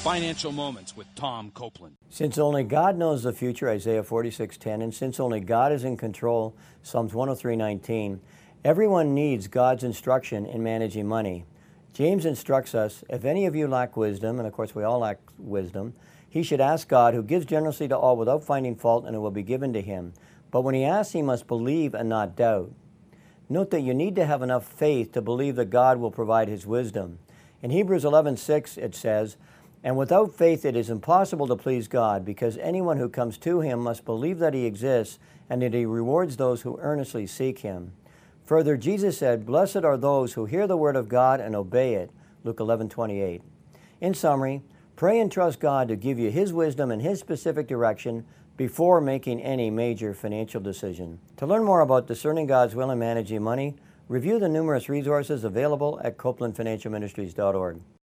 Financial Moments with Tom Copeland. Since only God knows the future, Isaiah 46:10, and since only God is in control, Psalms 103:19, everyone needs God's instruction in managing money. James instructs us, if any of you lack wisdom, and of course we all lack wisdom, he should ask God, who gives generously to all without finding fault, and it will be given to him. But when he asks, he must believe and not doubt. Note that you need to have enough faith to believe that God will provide his wisdom. In Hebrews 11:6 it says, "And without faith it is impossible to please God, because anyone who comes to him must believe that he exists and that he rewards those who earnestly seek him." Further, Jesus said, "Blessed are those who hear the word of God and obey it." Luke 11:28. In summary, pray and trust God to give you his wisdom and his specific direction before making any major financial decision. To learn more about discerning God's will and managing money, review the numerous resources available at copelandfinancialministries.org.